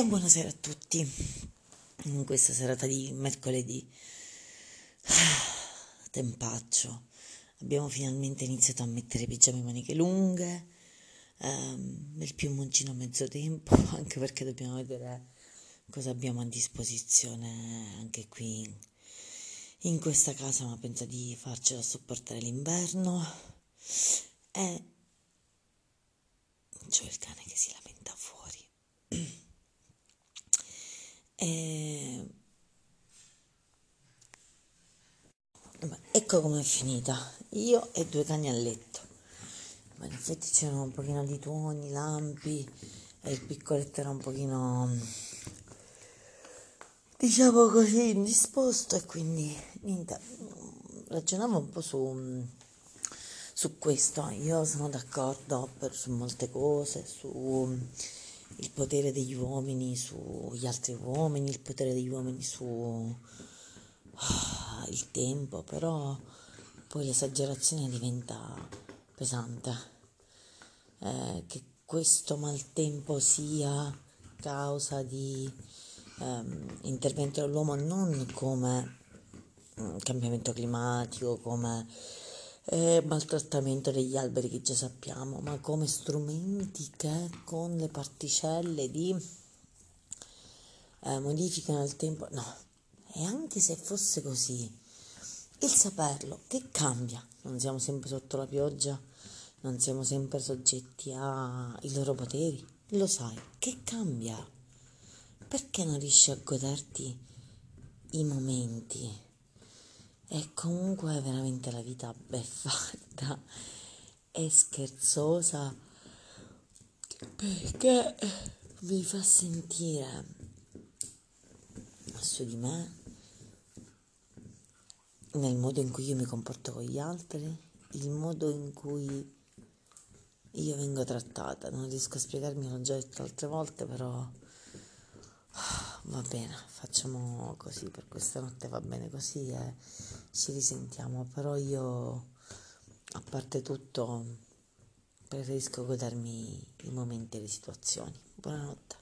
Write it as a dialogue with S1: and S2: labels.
S1: E buonasera a tutti in questa serata di mercoledì. Tempaccio. Abbiamo finalmente iniziato a mettere pigiame maniche lunghe, ehm, il piumoncino a mezzo tempo, anche perché dobbiamo vedere cosa abbiamo a disposizione anche qui in questa casa, ma penso di farcela sopportare l'inverno. E E... Ecco com'è finita, io e due cani a letto. Ma in effetti c'erano un pochino di tuoni, lampi e il piccoletto era un pochino, diciamo così, indisposto e quindi niente, ragionavo un po' su, su questo. Io sono d'accordo per, su molte cose, su il potere degli uomini sugli altri uomini, il potere degli uomini su uh, il tempo, però poi l'esagerazione diventa pesante. Eh, che questo maltempo sia causa di ehm, intervento dell'uomo non come um, cambiamento climatico, come eh, maltrattamento degli alberi che già sappiamo, ma come strumenti che con le particelle di eh, modificano il tempo. No, e anche se fosse così, il saperlo che cambia? Non siamo sempre sotto la pioggia, non siamo sempre soggetti ai loro poteri. Lo sai, che cambia? Perché non riesci a goderti i momenti? E comunque veramente la vita beffata e scherzosa perché mi fa sentire su di me nel modo in cui io mi comporto con gli altri, il modo in cui io vengo trattata. Non riesco a spiegarmi, l'ho già detto altre volte, però Va bene, facciamo così per questa notte, va bene così e ci risentiamo, però io, a parte tutto, preferisco godermi i momenti e le situazioni. Buonanotte.